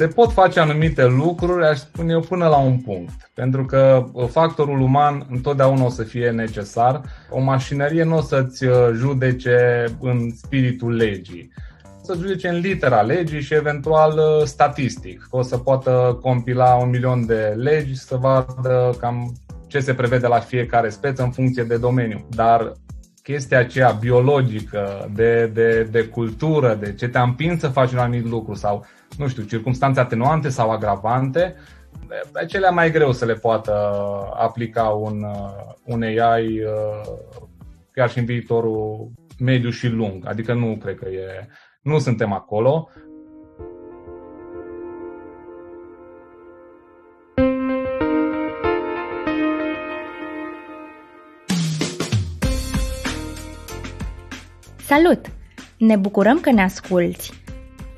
Se pot face anumite lucruri, aș spune eu, până la un punct. Pentru că uh, factorul uman întotdeauna o să fie necesar. O mașinărie nu o să-ți uh, judece în spiritul legii să judece în litera legii și eventual uh, statistic. O să poată compila un milion de legi să vadă cam ce se prevede la fiecare speță în funcție de domeniu. Dar chestia aceea biologică, de, de, de cultură, de ce te-a împins să faci un anumit lucru sau, nu știu, circunstanțe atenuante sau agravante, acelea mai greu să le poată aplica un, uh, un AI uh, chiar și în viitorul mediu și lung. Adică nu cred că e, nu suntem acolo. Salut! Ne bucurăm că ne asculți!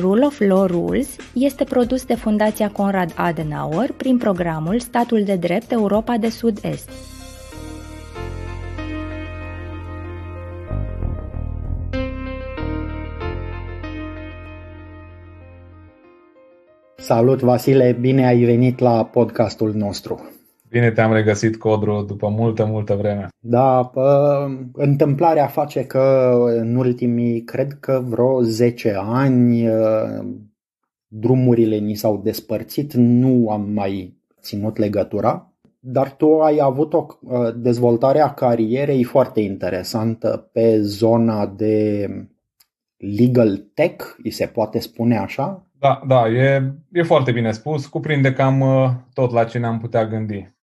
Rule of Law Rules este produs de Fundația Conrad Adenauer prin programul Statul de Drept Europa de Sud-Est. Salut, Vasile, bine ai venit la podcastul nostru. Bine te-am regăsit, Codru, după multă, multă vreme. Da, pă, întâmplarea face că în ultimii, cred că vreo 10 ani, ă, drumurile ni s-au despărțit, nu am mai ținut legătura, dar tu ai avut o ă, dezvoltare a carierei foarte interesantă pe zona de legal tech, îi se poate spune așa? Da, da, e, e foarte bine spus. Cuprinde cam uh, tot la ce ne-am putea gândi.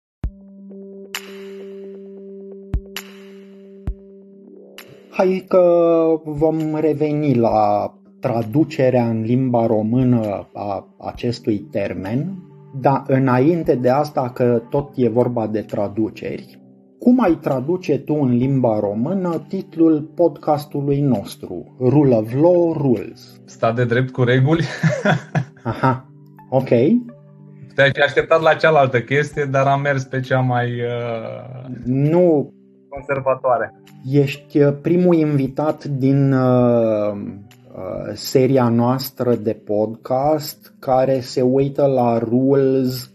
Hai că vom reveni la traducerea în limba română a acestui termen, dar înainte de asta că tot e vorba de traduceri, cum ai traduce tu în limba română titlul podcastului nostru? Rule of Law Rules. Stat de drept cu reguli? Aha, ok. Te-ai așteptat la cealaltă chestie, dar am mers pe cea mai... Uh... Nu conservatoare. Ești uh, primul invitat din uh, uh, seria noastră de podcast care se uită la rules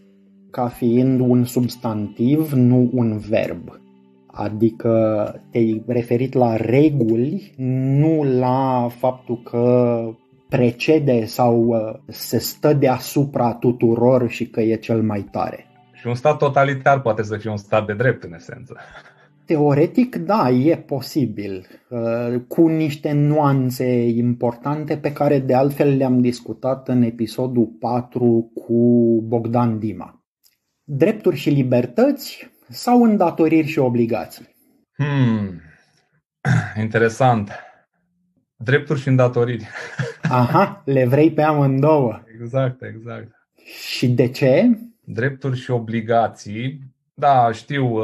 ca fiind un substantiv, nu un verb. Adică te-ai referit la reguli, nu la faptul că precede sau uh, se stă deasupra tuturor și că e cel mai tare. Și un stat totalitar poate să fie un stat de drept, în esență. Teoretic, da, e posibil, uh, cu niște nuanțe importante pe care de altfel le-am discutat în episodul 4 cu Bogdan Dima drepturi și libertăți sau îndatoriri și obligații? Hmm. Interesant. Drepturi și îndatoriri. Aha, le vrei pe amândouă. Exact, exact. Și de ce? Drepturi și obligații. Da, știu.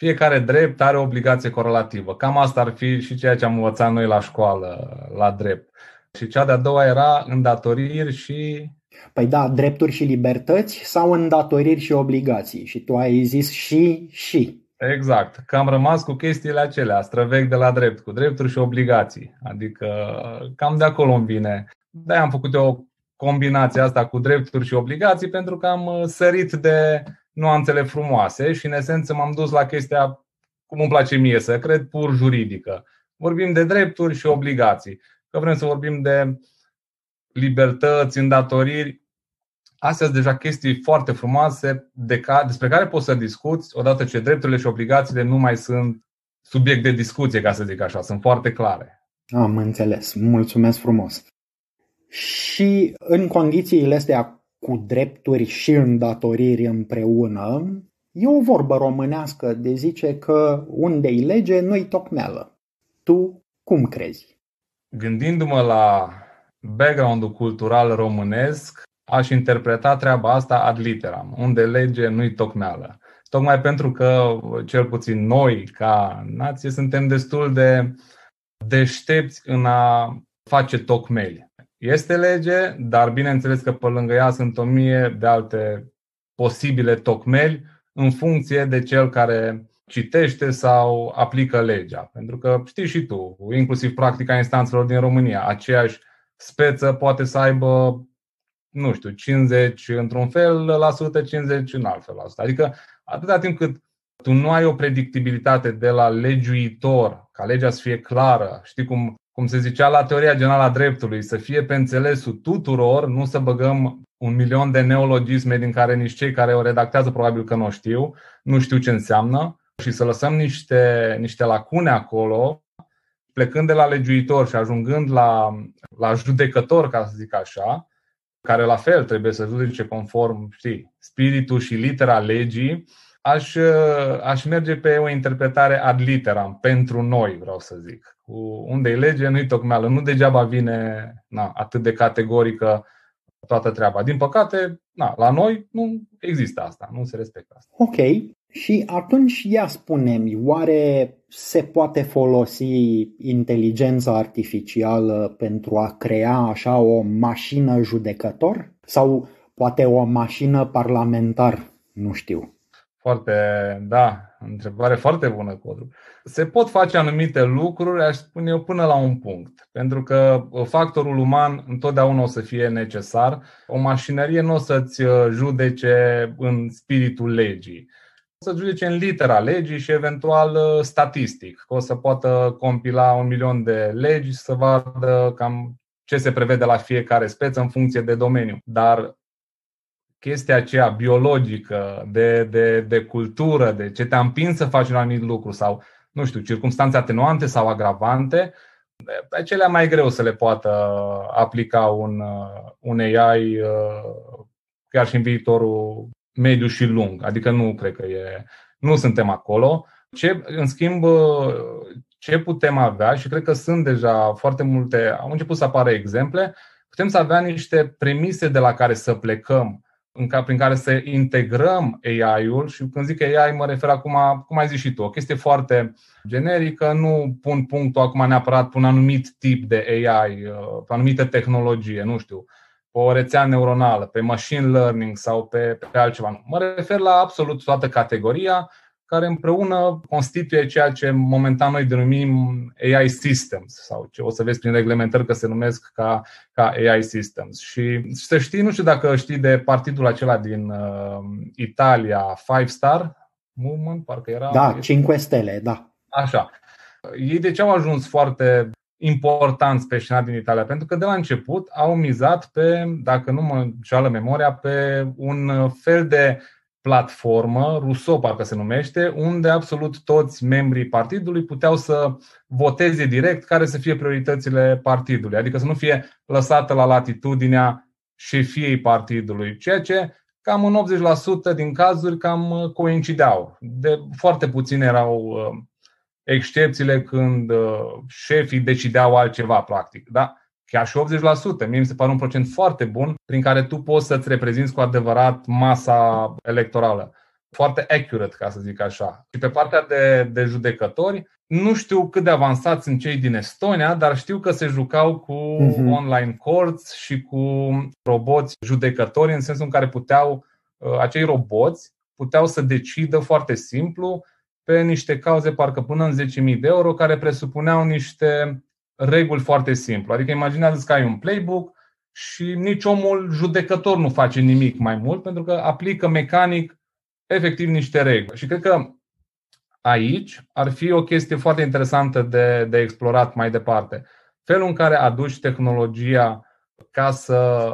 Uh, fiecare drept are o obligație corelativă. Cam asta ar fi și ceea ce am învățat noi la școală, la drept. Și cea de-a doua era îndatoriri și Păi da, drepturi și libertăți sau îndatoriri și obligații. Și tu ai zis și, și. Exact. Că am rămas cu chestiile acelea, străvechi de la drept, cu drepturi și obligații. Adică cam de acolo îmi vine. de am făcut o combinație asta cu drepturi și obligații pentru că am uh, sărit de nuanțele frumoase și în esență m-am dus la chestia, cum îmi place mie să cred, pur juridică. Vorbim de drepturi și obligații. Că vrem să vorbim de libertăți, îndatoriri. Astea sunt deja chestii foarte frumoase de ca, despre care poți să discuți odată ce drepturile și obligațiile nu mai sunt subiect de discuție, ca să zic așa, sunt foarte clare. Am înțeles. Mulțumesc frumos. Și în condițiile astea cu drepturi și îndatoriri împreună, e o vorbă românească de zice că unde-i lege, nu-i tocmeală. Tu cum crezi? Gândindu-mă la background-ul cultural românesc, aș interpreta treaba asta ad literam, unde lege nu-i tocmeală. tocmai pentru că, cel puțin noi, ca nație, suntem destul de deștepți în a face tocmeli. Este lege, dar bineînțeles că pe lângă ea sunt o mie de alte posibile tocmeli în funcție de cel care citește sau aplică legea. Pentru că știi și tu, inclusiv practica instanțelor din România, aceeași speță poate să aibă, nu știu, 50 într-un fel la sută, 50 în alt fel la sută. Adică atâta timp cât tu nu ai o predictibilitate de la legiuitor, ca legea să fie clară, știi cum, cum se zicea la teoria generală a dreptului, să fie pe înțelesul tuturor, nu să băgăm un milion de neologisme din care nici cei care o redactează probabil că nu o știu, nu știu ce înseamnă și să lăsăm niște, niște lacune acolo, plecând de la legiuitor și ajungând la, la judecător, ca să zic așa, care la fel trebuie să judece conform știi, spiritul și litera legii, aș, aș merge pe o interpretare ad literam, pentru noi, vreau să zic. Cu unde e lege, nu-i tocmeală. Nu degeaba vine na, atât de categorică toată treaba. Din păcate, na, la noi nu există asta, nu se respectă asta. Ok. Și atunci ia spune-mi, oare se poate folosi inteligența artificială pentru a crea așa o mașină judecător? Sau poate o mașină parlamentar? Nu știu. Foarte, da, întrebare foarte bună, Codru. Se pot face anumite lucruri, aș spune eu, până la un punct. Pentru că uh, factorul uman întotdeauna o să fie necesar. O mașinărie nu o să-ți uh, judece în spiritul legii. O să judece în litera legii și eventual uh, statistic. O să poată compila un milion de legi să vadă cam ce se prevede la fiecare speță în funcție de domeniu. Dar chestia aceea biologică, de, de, de cultură, de ce te-a împins să faci un anumit lucru sau, nu știu, circunstanțe atenuante sau agravante, pe acelea mai greu să le poată aplica un, un AI chiar și în viitorul mediu și lung. Adică nu cred că e. Nu suntem acolo. Ce, în schimb, ce putem avea, și cred că sunt deja foarte multe, au început să apară exemple, putem să avea niște premise de la care să plecăm în ca, prin care să integrăm AI-ul și când zic AI mă refer acum, cum ai zis și tu, o chestie foarte generică, nu pun punctul acum neapărat pe un anumit tip de AI, uh, pe o anumită tehnologie, nu știu, pe o rețea neuronală, pe machine learning sau pe, pe altceva. Mă refer la absolut toată categoria care împreună constituie ceea ce momentan noi denumim AI systems sau ce o să vezi prin reglementări că se numesc ca, ca AI systems. Și să știi, nu știu dacă știi de partidul acela din uh, Italia, Five Star Movement, parcă era. Da, 5 stele, da. Așa. Ei de ce au ajuns foarte importanți pe scenariul din Italia? Pentru că de la început au mizat pe, dacă nu mă înșală memoria, pe un fel de platformă, Rousseau parcă se numește, unde absolut toți membrii partidului puteau să voteze direct care să fie prioritățile partidului, adică să nu fie lăsată la latitudinea șefiei partidului, ceea ce cam în 80% din cazuri cam coincideau. De foarte puține erau uh, excepțiile când uh, șefii decideau altceva, practic. Da? Chiar și 80%. Mie mi se pare un procent foarte bun prin care tu poți să-ți reprezinți cu adevărat masa electorală. Foarte accurate, ca să zic așa. Și pe partea de, de judecători, nu știu cât de avansați sunt cei din Estonia, dar știu că se jucau cu uh-huh. online courts și cu roboți judecători, în sensul în care puteau, uh, acei roboți puteau să decidă foarte simplu pe niște cauze, parcă până în 10.000 de euro, care presupuneau niște reguli foarte simplu. Adică imaginează că ai un playbook și nici omul judecător nu face nimic mai mult pentru că aplică mecanic efectiv niște reguli. Și cred că aici ar fi o chestie foarte interesantă de, de explorat mai departe. Felul în care aduci tehnologia ca să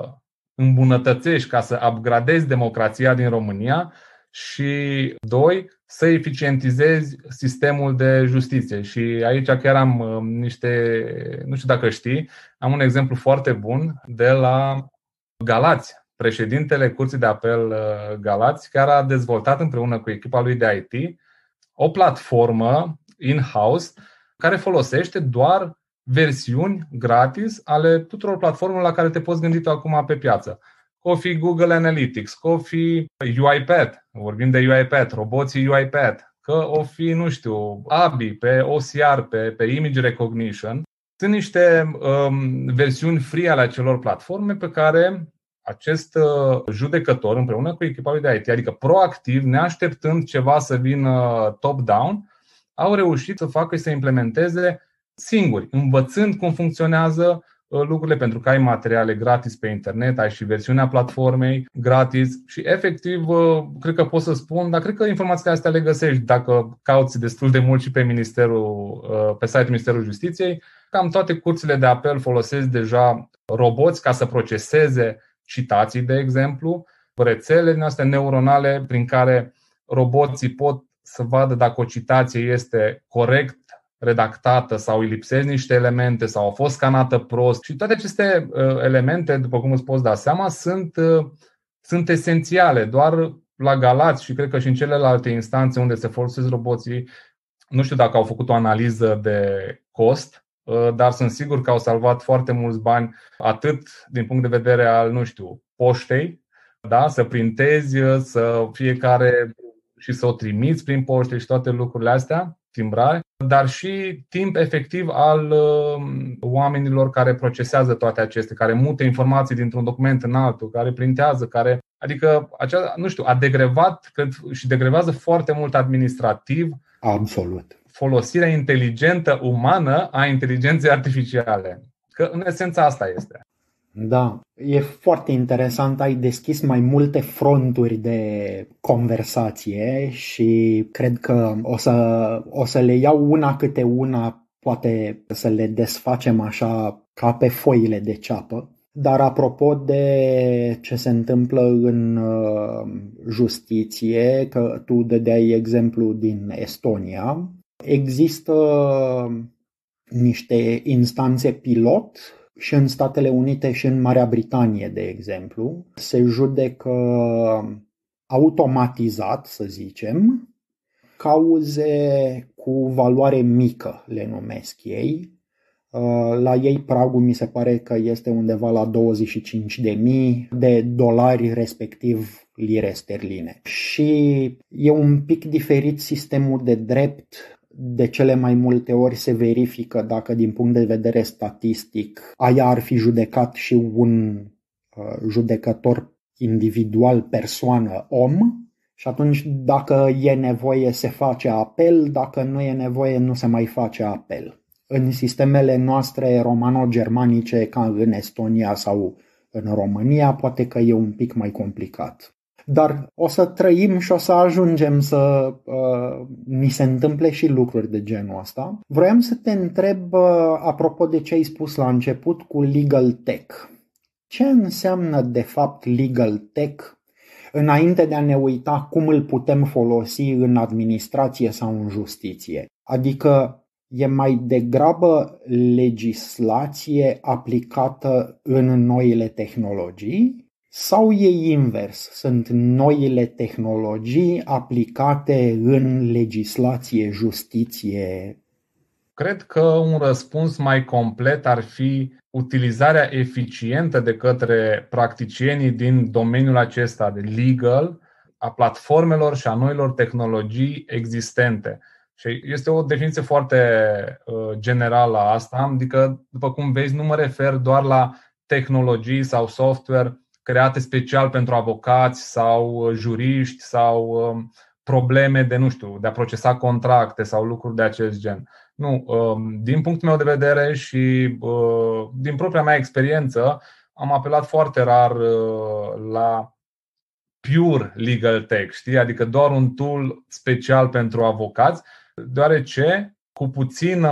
îmbunătățești, ca să upgradezi democrația din România și, doi, să eficientizezi sistemul de justiție. Și aici chiar am uh, niște, nu știu dacă știi, am un exemplu foarte bun de la Galați. Președintele Curții de Apel uh, Galați chiar a dezvoltat împreună cu echipa lui de IT o platformă in-house care folosește doar versiuni gratis ale tuturor platformelor la care te poți gândi tu acum pe piață. Coffee Google Analytics, Coffee UiPath, vorbim de UiPath, roboții UiPath, că o fi, nu știu, ABI pe OCR, pe, pe Image Recognition, sunt niște um, versiuni free ale acelor platforme pe care acest uh, judecător împreună cu echipa de IT, adică proactiv, neașteptând ceva să vină top-down, au reușit să facă și să implementeze singuri, învățând cum funcționează uh, lucrurile pentru că ai materiale gratis pe internet, ai și versiunea platformei gratis și efectiv uh, cred că pot să spun, dar cred că informațiile astea le găsești dacă cauți destul de mult și pe ministerul, pe site-ul Ministerului Justiției. Cam toate curțile de apel folosesc deja roboți ca să proceseze citații, de exemplu, rețele din astea neuronale prin care roboții pot să vadă dacă o citație este corect redactată sau îi lipsesc niște elemente sau a fost scanată prost. Și toate aceste uh, elemente, după cum îți poți da seama, sunt, uh, sunt esențiale. Doar la Galați și cred că și în celelalte instanțe unde se folosesc roboții, nu știu dacă au făcut o analiză de cost, Uh, dar sunt sigur că au salvat foarte mulți bani, atât din punct de vedere al, nu știu, poștei, da? să printezi, să fiecare și să o trimiți prin poște și toate lucrurile astea, timbrare, dar și timp efectiv al uh, oamenilor care procesează toate acestea, care mută informații dintr-un document în altul, care printează, care. Adică, acea, nu știu, a degrevat cred, și degrevează foarte mult administrativ. Absolut folosirea inteligentă umană a inteligenței artificiale. Că în esența asta este. Da, e foarte interesant, ai deschis mai multe fronturi de conversație și cred că o să, o să le iau una câte una, poate să le desfacem așa ca pe foile de ceapă. Dar apropo de ce se întâmplă în uh, justiție, că tu dădeai exemplu din Estonia, Există niște instanțe pilot și în Statele Unite și în Marea Britanie, de exemplu. Se judecă automatizat, să zicem, cauze cu valoare mică, le numesc ei. La ei pragul mi se pare că este undeva la 25.000 de dolari, respectiv lire sterline. Și e un pic diferit sistemul de drept de cele mai multe ori se verifică dacă din punct de vedere statistic aia ar fi judecat și un uh, judecător individual, persoană, om și atunci dacă e nevoie se face apel, dacă nu e nevoie nu se mai face apel. În sistemele noastre romano-germanice ca în Estonia sau în România poate că e un pic mai complicat. Dar o să trăim și o să ajungem să uh, ni se întâmple și lucruri de genul ăsta. Vroiam să te întreb, uh, apropo de ce ai spus la început cu legal tech. Ce înseamnă de fapt legal tech înainte de a ne uita cum îl putem folosi în administrație sau în justiție? Adică e mai degrabă legislație aplicată în noile tehnologii sau e invers? Sunt noile tehnologii aplicate în legislație, justiție? Cred că un răspuns mai complet ar fi utilizarea eficientă de către practicienii din domeniul acesta de legal a platformelor și a noilor tehnologii existente. Și este o definiție foarte uh, generală a asta, adică, după cum vezi, nu mă refer doar la tehnologii sau software create special pentru avocați sau uh, juriști sau um, probleme de, nu știu, de a procesa contracte sau lucruri de acest gen. Nu, um, din punctul meu de vedere și uh, din propria mea experiență, am apelat foarte rar uh, la pure legal tech, știi? adică doar un tool special pentru avocați, deoarece cu puțină,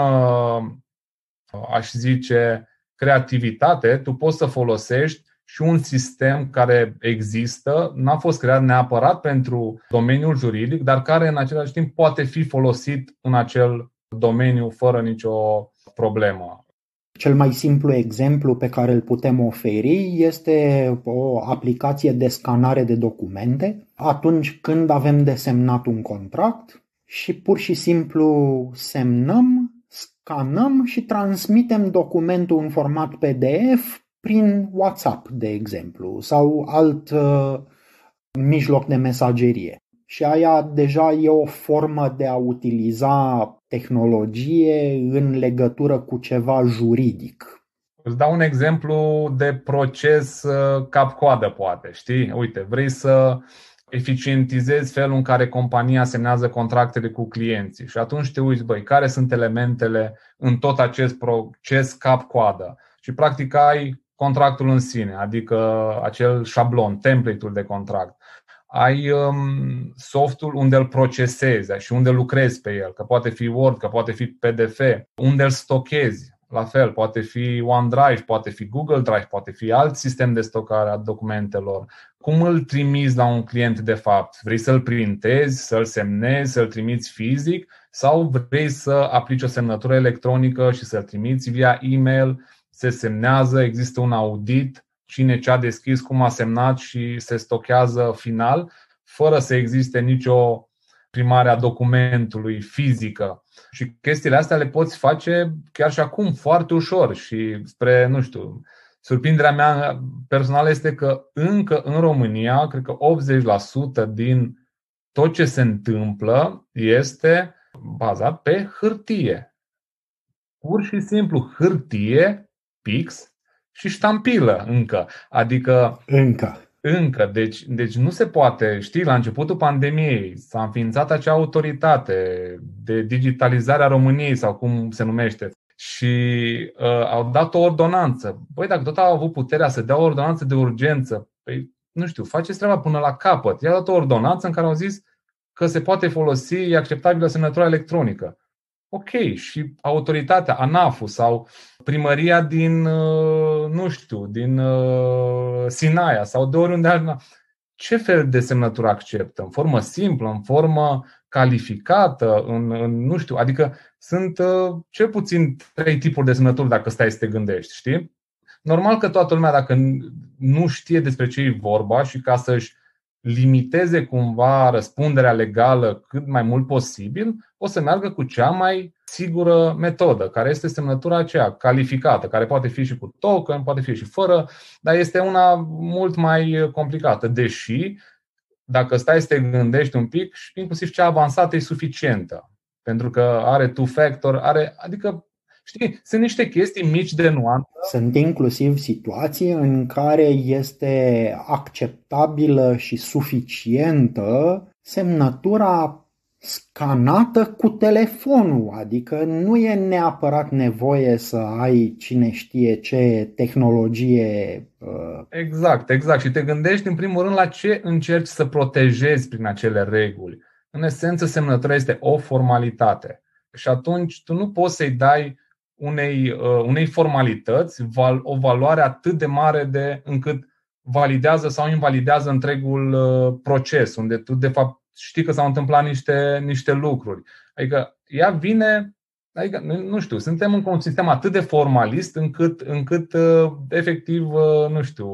aș zice, creativitate, tu poți să folosești și un sistem care există, n-a fost creat neapărat pentru domeniul juridic, dar care în același timp poate fi folosit în acel domeniu fără nicio problemă. Cel mai simplu exemplu pe care îl putem oferi este o aplicație de scanare de documente atunci când avem de semnat un contract și pur și simplu semnăm, scanăm și transmitem documentul în format PDF prin WhatsApp, de exemplu, sau alt uh, mijloc de mesagerie. și aia deja e o formă de a utiliza tehnologie în legătură cu ceva juridic. Îți dau un exemplu de proces uh, cap-coadă, poate. Știi? Uite, vrei să eficientizezi felul în care compania semnează contractele cu clienții și atunci te uiți, băi, care sunt elementele în tot acest proces cap-coadă și practic ai contractul în sine, adică acel șablon, template-ul de contract. Ai um, softul unde îl procesezi și unde lucrezi pe el, că poate fi Word, că poate fi PDF, unde îl stochezi, la fel, poate fi OneDrive, poate fi Google Drive, poate fi alt sistem de stocare a documentelor. Cum îl trimiți la un client de fapt? Vrei să-l printezi, să-l semnezi, să-l trimiți fizic sau vrei să aplici o semnătură electronică și să-l trimiți via e-mail, se semnează, există un audit, cine ce a deschis, cum a semnat și se stochează final, fără să existe nicio primare a documentului fizică. Și chestiile astea le poți face chiar și acum foarte ușor și spre, nu știu, surprinderea mea personală este că încă în România, cred că 80% din tot ce se întâmplă este bazat pe hârtie. Pur și simplu hârtie, pix și ștampilă încă. Adică încă. Încă, deci, deci nu se poate. Știi, la începutul pandemiei s-a înființat acea autoritate de digitalizare a României sau cum se numește și uh, au dat o ordonanță. Băi, dacă tot au avut puterea să dea o ordonanță de urgență, păi, nu știu, faceți treaba până la capăt. I-a dat o ordonanță în care au zis că se poate folosi, e acceptabilă semnătura electronică. Ok, și autoritatea, ANAF-ul sau primăria din, uh, nu știu, din uh, Sinaia sau de oriunde altceva, ce fel de semnătură acceptă? În formă simplă, în formă calificată, în, în nu știu, adică sunt uh, cel puțin trei tipuri de semnături dacă stai să te gândești, știi? Normal că toată lumea, dacă nu știe despre ce e vorba și ca să-și limiteze cumva răspunderea legală cât mai mult posibil, o să meargă cu cea mai sigură metodă, care este semnătura aceea calificată, care poate fi și cu token, poate fi și fără, dar este una mult mai complicată, deși dacă stai să te gândești un pic, și inclusiv cea avansată e suficientă. Pentru că are two-factor, are, adică Știi, sunt niște chestii mici de nuanță. Sunt inclusiv situații în care este acceptabilă și suficientă semnătura scanată cu telefonul, adică nu e neapărat nevoie să ai cine știe ce tehnologie. Uh... Exact, exact. Și te gândești în primul rând la ce încerci să protejezi prin acele reguli. În esență, semnătura este o formalitate. Și atunci tu nu poți să-i dai unei, uh, unei formalități o valoare atât de mare de încât validează sau invalidează întregul uh, proces, unde tu de fapt știi că s-au întâmplat niște, niște lucruri. Adică ea vine, adică, nu știu, suntem în un sistem atât de formalist încât, încât uh, efectiv, nu știu,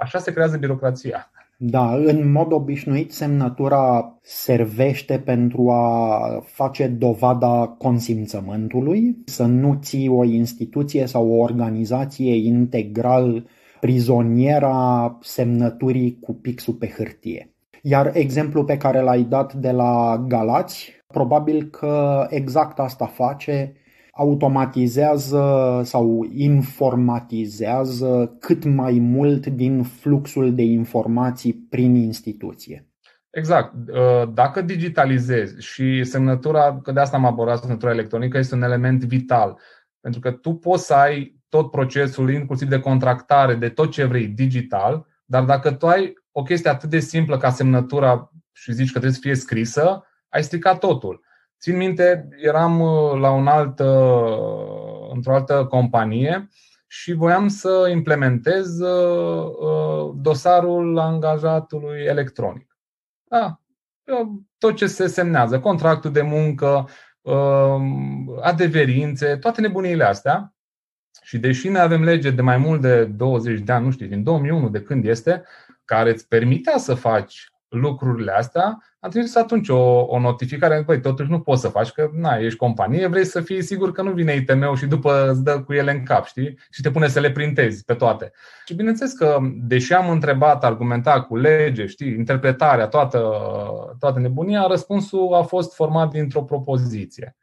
așa se creează birocrația. Da, în mod obișnuit semnătura servește pentru a face dovada consimțământului, să nu ții o instituție sau o organizație integral prizoniera semnăturii cu pixul pe hârtie. Iar exemplul pe care l-ai dat de la Galați, probabil că exact asta face automatizează sau informatizează cât mai mult din fluxul de informații prin instituție. Exact. Uh, dacă digitalizezi și semnătura, că de asta am abordat semnătura electronică, este un element vital. Pentru că tu poți să ai tot procesul, inclusiv de contractare, de tot ce vrei digital, dar dacă tu ai o chestie atât de simplă ca semnătura și zici că trebuie să fie scrisă, ai stricat totul. Țin minte, eram uh, la un alt, uh, într-o altă companie și voiam să implementez uh, dosarul angajatului electronic. Da, tot ce se semnează, contractul de muncă, adeverințe, toate nebunile astea. Și deși noi avem lege de mai mult de 20 de ani, nu știu, din 2001, de când este, care îți permitea să faci lucrurile astea, am trimis atunci o, o notificare, păi totuși nu poți să faci, că na, ești companie, vrei să fii sigur că nu vine ITM-ul și după îți dă cu ele în cap, știi? Și te pune să le printezi pe toate. Și bineînțeles că, deși am întrebat, argumentat cu lege, știi, interpretarea, toată, toată nebunia, răspunsul a fost format dintr-o propoziție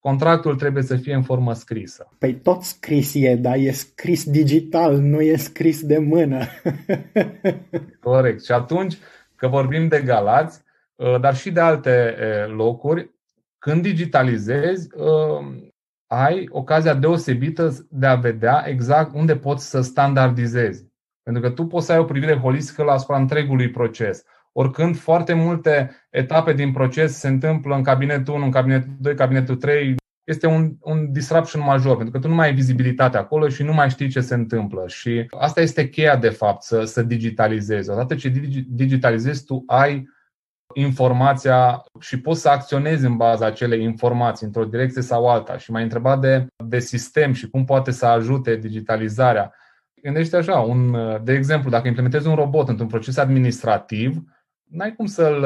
contractul trebuie să fie în formă scrisă. Păi tot scris e, dar e scris digital, nu e scris de mână. Corect. Și atunci, că vorbim de Galați, ă, dar și de alte locuri, când digitalizezi, ă, ai ocazia deosebită de a vedea exact unde poți să standardizezi. Pentru că tu poți să ai o privire holistică la asupra întregului proces. Oricând foarte multe etape din proces se întâmplă în cabinetul 1, în cabinetul 2, cabinetul 3, este un, un disruption major, pentru că tu nu mai ai vizibilitate acolo și nu mai știi ce se întâmplă. Și asta este cheia, de fapt, să, să digitalizezi. Odată ce digitalizezi, tu ai informația și poți să acționezi în baza acelei informații într-o direcție sau alta. Și m-ai întrebat de, de sistem și cum poate să ajute digitalizarea. Gândește așa, un, de exemplu, dacă implementezi un robot într-un proces administrativ, n-ai cum, să-l,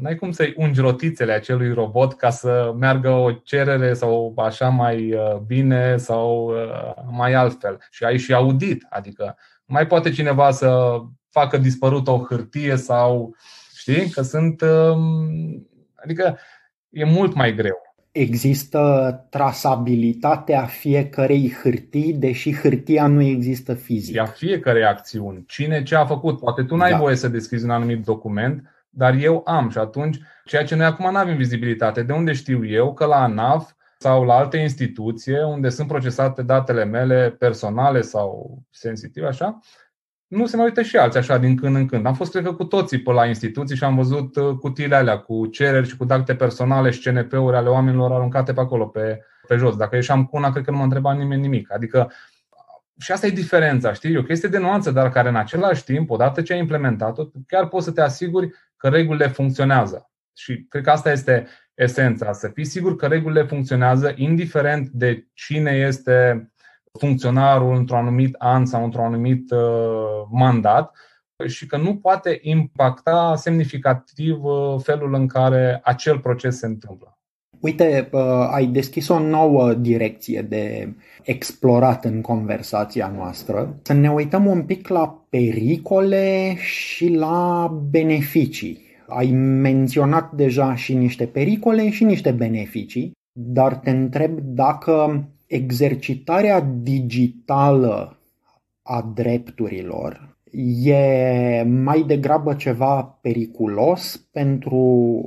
n-ai cum să-i ungi rotițele acelui robot ca să meargă o cerere sau așa mai uh, bine sau uh, mai altfel. Și ai și audit, adică mai poate cineva să facă dispărut o hârtie sau știi că sunt um, adică e mult mai greu există trasabilitatea fiecărei hârtii, deși hârtia nu există fizic. A fiecare acțiuni. Cine ce a făcut? Poate tu n-ai da. voie să deschizi un anumit document, dar eu am și atunci, ceea ce noi acum nu avem vizibilitate. De unde știu eu că la ANAF sau la alte instituție unde sunt procesate datele mele personale sau sensitive, așa, nu se mai uită și alții așa din când în când. Am fost, cred că, cu toții pe la instituții și am văzut uh, cutiile alea cu cereri și cu date personale și CNP-uri ale oamenilor aruncate pe acolo, pe, pe jos. Dacă ieșeam cu una, cred că nu mă întreba nimeni nimic. Adică și asta e diferența, știi? E o chestie de nuanță, dar care în același timp, odată ce ai implementat-o, chiar poți să te asiguri că regulile funcționează. Și cred că asta este esența, să fii sigur că regulile funcționează, indiferent de cine este funcționarul într-un anumit an sau într-un anumit uh, mandat și că nu poate impacta semnificativ uh, felul în care acel proces se întâmplă. Uite, uh, ai deschis o nouă direcție de explorat în conversația noastră. Să ne uităm un pic la pericole și la beneficii. Ai menționat deja și niște pericole și niște beneficii, dar te întreb dacă exercitarea digitală a drepturilor e mai degrabă ceva periculos pentru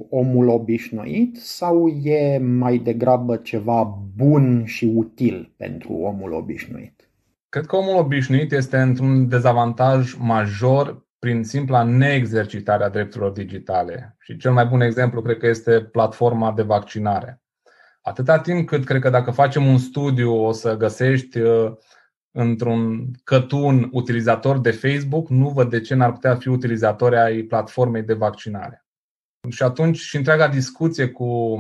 omul obișnuit sau e mai degrabă ceva bun și util pentru omul obișnuit? Cred că omul obișnuit este într-un dezavantaj major prin simpla neexercitare a drepturilor digitale. Și cel mai bun exemplu cred că este platforma de vaccinare. Atâta timp cât cred că dacă facem un studiu o să găsești uh, într-un cătun utilizator de Facebook, nu văd de ce n-ar putea fi utilizatori ai platformei de vaccinare. Și atunci și întreaga discuție cu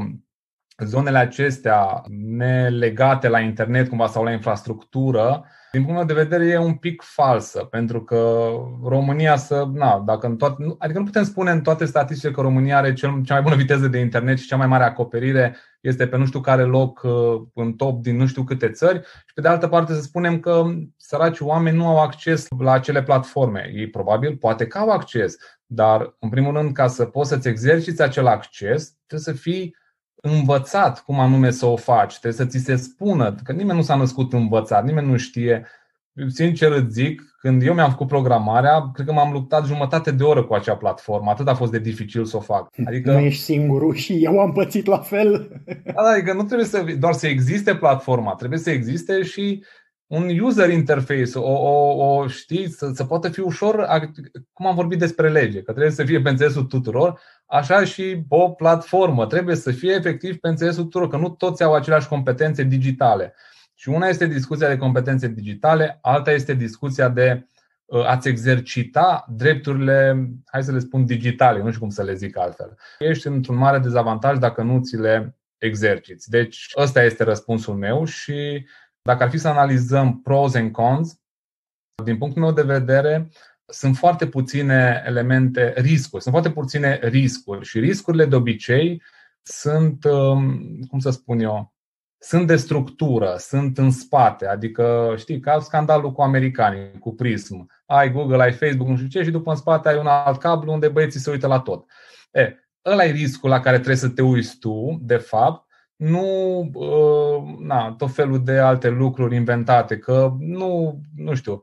zonele acestea nelegate la internet cumva sau la infrastructură, din punctul meu de vedere e un pic falsă, pentru că România să, na, dacă în toate, adică nu putem spune în toate statisticile că România are cel, cea mai bună viteză de internet și cea mai mare acoperire este pe nu știu care loc uh, în top din nu știu câte țări și pe de altă parte să spunem că săraci oameni nu au acces la acele platforme. Ei probabil poate că au acces, dar în primul rând ca să poți să-ți exerciți acel acces trebuie să fii învățat cum anume să o faci, trebuie să ți se spună, că nimeni nu s-a născut învățat, nimeni nu știe. Sincer îți zic, când eu mi-am făcut programarea, cred că m-am luptat jumătate de oră cu acea platformă, atât a fost de dificil să o fac. Adică, nu ești singurul și eu am pățit la fel. Adică nu trebuie să, doar să existe platforma, trebuie să existe și un user interface, o, o, o știi, să, să poată fi ușor, cum am vorbit despre lege, că trebuie să fie pe înțelesul tuturor, așa și o platformă trebuie să fie efectiv pe înțelesul tuturor, că nu toți au aceleași competențe digitale. Și una este discuția de competențe digitale, alta este discuția de uh, a-ți exercita drepturile, hai să le spun, digitale, nu știu cum să le zic altfel. Ești într-un mare dezavantaj dacă nu ți le exerciți. Deci ăsta este răspunsul meu și dacă ar fi să analizăm pros and cons, din punctul meu de vedere, sunt foarte puține elemente, riscuri, sunt foarte puține riscuri și riscurile de obicei sunt, um, cum să spun eu, sunt de structură, sunt în spate, adică știi, ca scandalul cu americanii, cu Prism. Ai Google, ai Facebook, nu știu ce și după în spate ai un alt cablu unde băieții se uită la tot. E, ăla e riscul la care trebuie să te uiți tu, de fapt, nu uh, na, tot felul de alte lucruri inventate, că nu, nu știu,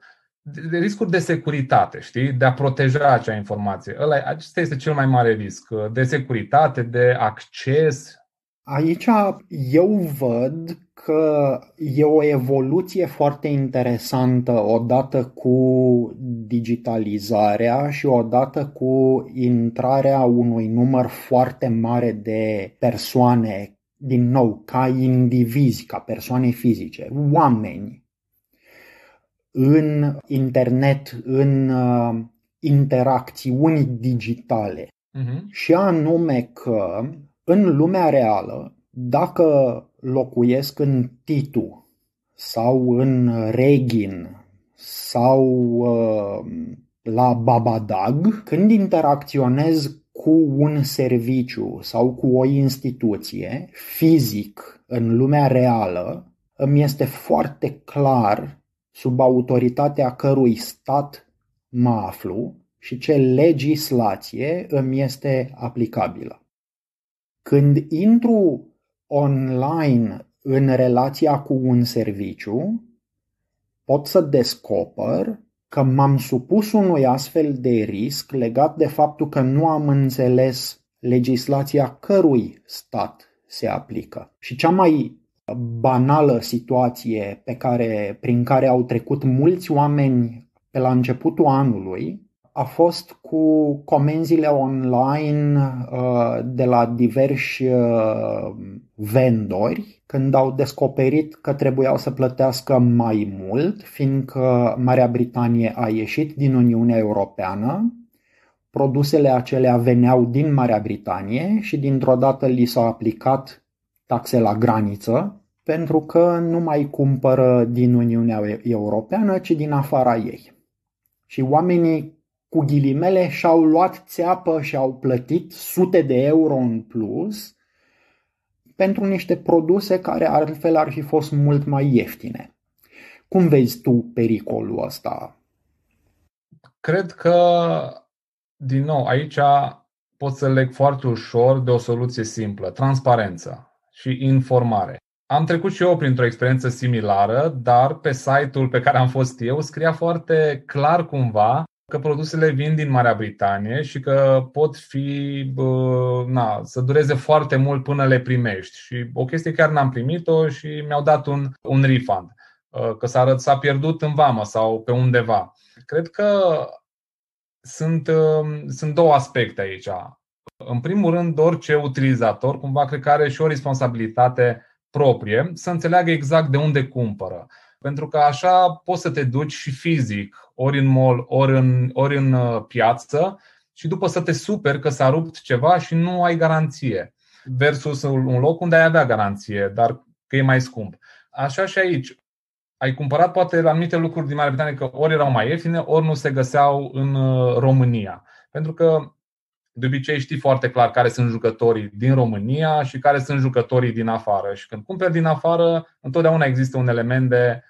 de riscuri de securitate, știi? De a proteja acea informație. Ăla, acesta este cel mai mare risc. De securitate, de acces. Aici eu văd că e o evoluție foarte interesantă odată cu digitalizarea și odată cu intrarea unui număr foarte mare de persoane, din nou, ca indivizi, ca persoane fizice, oameni în internet, în uh, interacțiuni digitale. Uh-huh. Și anume că în lumea reală, dacă locuiesc în Titu sau în Regin sau uh, la Babadag, când interacționez cu un serviciu sau cu o instituție fizic în lumea reală, îmi este foarte clar sub autoritatea cărui stat mă aflu și ce legislație îmi este aplicabilă. Când intru online în relația cu un serviciu, pot să descoper că m-am supus unui astfel de risc legat de faptul că nu am înțeles legislația cărui stat se aplică. Și cea mai banală situație pe care, prin care au trecut mulți oameni pe la începutul anului a fost cu comenzile online uh, de la diversi uh, vendori când au descoperit că trebuiau să plătească mai mult, fiindcă Marea Britanie a ieșit din Uniunea Europeană, produsele acelea veneau din Marea Britanie și dintr-o dată li s-a aplicat taxe la graniță, pentru că nu mai cumpără din Uniunea Europeană, ci din afara ei. Și oamenii cu ghilimele și-au luat țeapă și au plătit sute de euro în plus pentru niște produse care altfel ar fi fost mult mai ieftine. Cum vezi tu pericolul ăsta? Cred că, din nou, aici pot să leg foarte ușor de o soluție simplă, transparență și informare. Am trecut și eu printr-o experiență similară, dar pe site-ul pe care am fost eu scria foarte clar cumva că produsele vin din Marea Britanie și că pot fi, na, să dureze foarte mult până le primești. Și o chestie chiar n-am primit-o și mi-au dat un, un refund, ă, că s-a, s-a pierdut în vamă sau pe undeva. Cred că sunt, ă, sunt două aspecte aici. În primul rând, orice utilizator, cumva, cred că are și o responsabilitate proprie, să înțeleagă exact de unde cumpără. Pentru că așa poți să te duci și fizic, ori în mall, ori în, ori în uh, piață, și după să te superi că s-a rupt ceva și nu ai garanție. Versus un loc unde ai avea garanție, dar că e mai scump. Așa și aici. Ai cumpărat poate la anumite lucruri din Marea Britanie că ori erau mai ieftine, ori nu se găseau în uh, România. Pentru că de obicei știi foarte clar care sunt jucătorii din România și care sunt jucătorii din afară. Și când cumperi din afară, întotdeauna există un element de,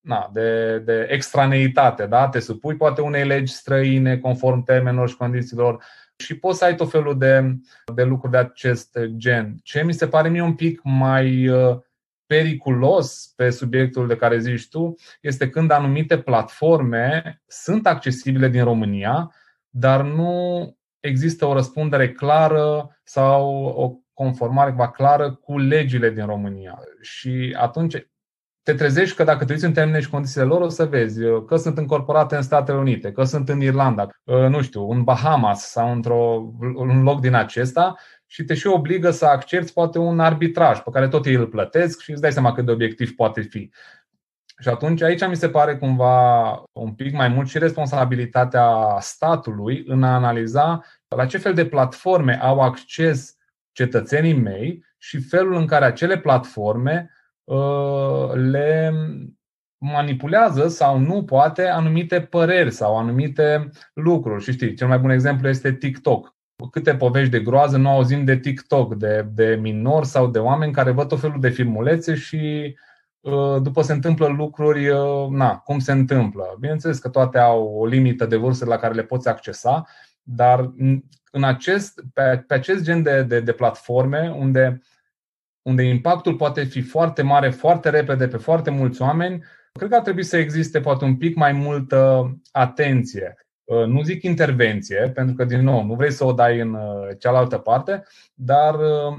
na, de, de extraneitate. Da? Te supui poate unei legi străine conform termenilor și condițiilor și poți să ai tot felul de, de lucruri de acest gen. Ce mi se pare mie un pic mai uh, periculos pe subiectul de care zici tu este când anumite platforme sunt accesibile din România, dar nu există o răspundere clară sau o conformare clară cu legile din România. Și atunci te trezești că dacă te uiți în termeni și condițiile lor, o să vezi că sunt încorporate în Statele Unite, că sunt în Irlanda, nu știu, în Bahamas sau într-un loc din acesta și te și obligă să accepti poate un arbitraj pe care tot ei îl plătesc și îți dai seama cât de obiectiv poate fi. Și atunci aici mi se pare cumva un pic mai mult și responsabilitatea statului în a analiza la ce fel de platforme au acces cetățenii mei și felul în care acele platforme uh, le manipulează sau nu poate anumite păreri sau anumite lucruri. Și știi, cel mai bun exemplu este TikTok. Câte povești de groază nu auzim de TikTok, de, de minori sau de oameni care văd tot felul de filmulețe și uh, după se întâmplă lucruri, uh, na, cum se întâmplă. Bineînțeles că toate au o limită de vârstă la care le poți accesa, dar în acest, pe, pe acest gen de, de, de platforme unde, unde impactul poate fi foarte mare, foarte repede pe foarte mulți oameni, cred că ar trebui să existe poate un pic mai multă atenție. Uh, nu zic intervenție, pentru că, din nou, nu vrei să o dai în uh, cealaltă parte, dar uh,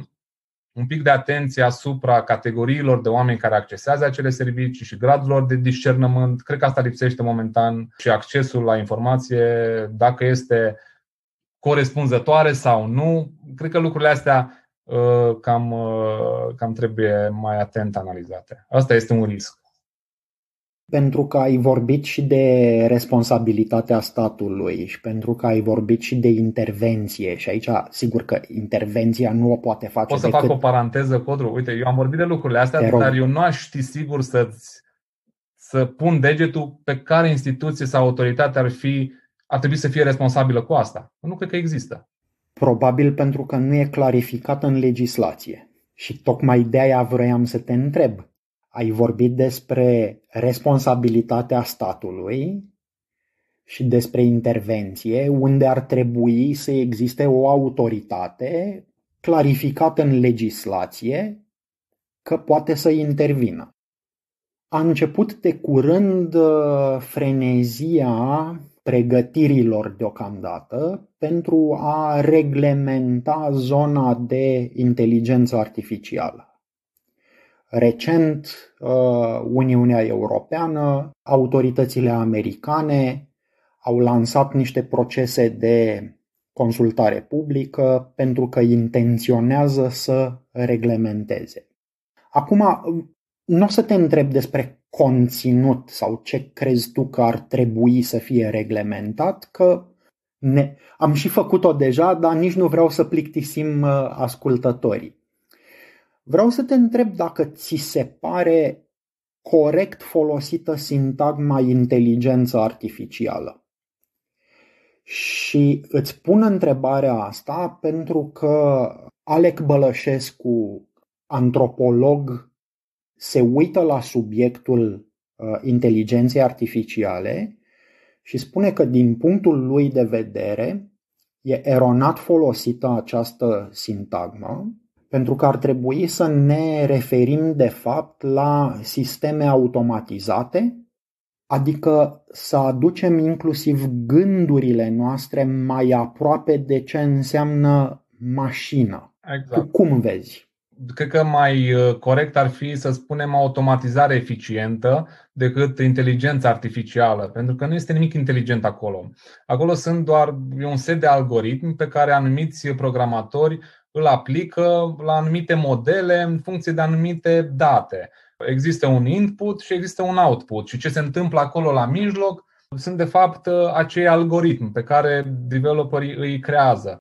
un pic de atenție asupra categoriilor de oameni care accesează acele servicii și gradurilor de discernământ. Cred că asta lipsește momentan și accesul la informație, dacă este corespunzătoare sau nu. Cred că lucrurile astea cam, cam trebuie mai atent analizate. Asta este un risc. Pentru că ai vorbit și de responsabilitatea statului și pentru că ai vorbit și de intervenție și aici sigur că intervenția nu o poate face Pot să decât... fac o paranteză, Codru? Uite, eu am vorbit de lucrurile astea, dar eu nu aș ști sigur să să pun degetul pe care instituție sau autoritate ar fi ar trebui să fie responsabilă cu asta. Nu cred că există. Probabil pentru că nu e clarificat în legislație. Și tocmai de aia vroiam să te întreb ai vorbit despre responsabilitatea statului și despre intervenție, unde ar trebui să existe o autoritate clarificată în legislație că poate să intervină. A început de curând uh, frenezia pregătirilor deocamdată pentru a reglementa zona de inteligență artificială. Recent, uh, Uniunea Europeană, autoritățile americane au lansat niște procese de consultare publică pentru că intenționează să reglementeze. Acum, nu o să te întreb despre conținut sau ce crezi tu că ar trebui să fie reglementat, că ne, am și făcut-o deja, dar nici nu vreau să plictisim uh, ascultătorii. Vreau să te întreb dacă ți se pare corect folosită sintagma inteligență artificială. Și îți pun întrebarea asta pentru că Alec Bălășescu, antropolog, se uită la subiectul uh, inteligenței artificiale și spune că din punctul lui de vedere e eronat folosită această sintagmă pentru că ar trebui să ne referim de fapt la sisteme automatizate, adică să aducem inclusiv gândurile noastre mai aproape de ce înseamnă mașină. Exact. Tu cum vezi? Cred că mai uh, corect ar fi să spunem automatizare eficientă decât inteligență artificială, pentru că nu este nimic inteligent acolo. Acolo sunt doar un set de algoritmi pe care anumiți programatori îl aplică la anumite modele în funcție de anumite date. Există un input și există un output și ce se întâmplă acolo la mijloc sunt de fapt acei algoritmi pe care developerii îi creează.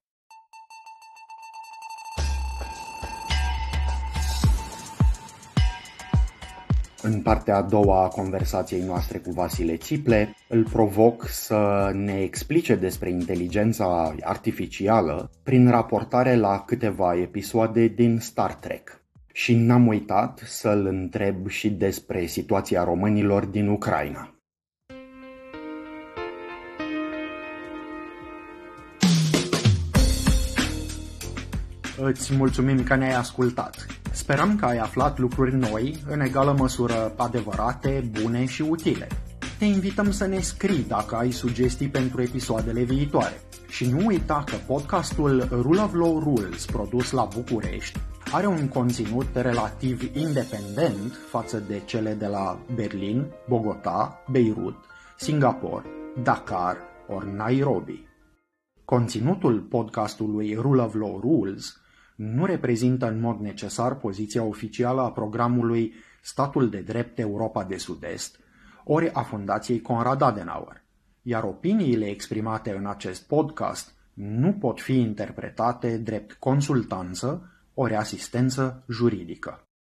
În partea a doua a conversației noastre cu Vasile Țiple, îl provoc să ne explice despre inteligența artificială prin raportare la câteva episoade din Star Trek. Și n-am uitat să-l întreb și despre situația românilor din Ucraina. Îți mulțumim că ne-ai ascultat. Sperăm că ai aflat lucruri noi, în egală măsură adevărate, bune și utile. Te invităm să ne scrii dacă ai sugestii pentru episoadele viitoare. Și nu uita că podcastul Rule of Law Rules, produs la București, are un conținut relativ independent față de cele de la Berlin, Bogota, Beirut, Singapore, Dakar ori Nairobi. Conținutul podcastului Rule of Law Rules nu reprezintă în mod necesar poziția oficială a programului Statul de Drept Europa de Sud-Est, ori a Fundației Conrad Adenauer, iar opiniile exprimate în acest podcast nu pot fi interpretate drept consultanță ori asistență juridică.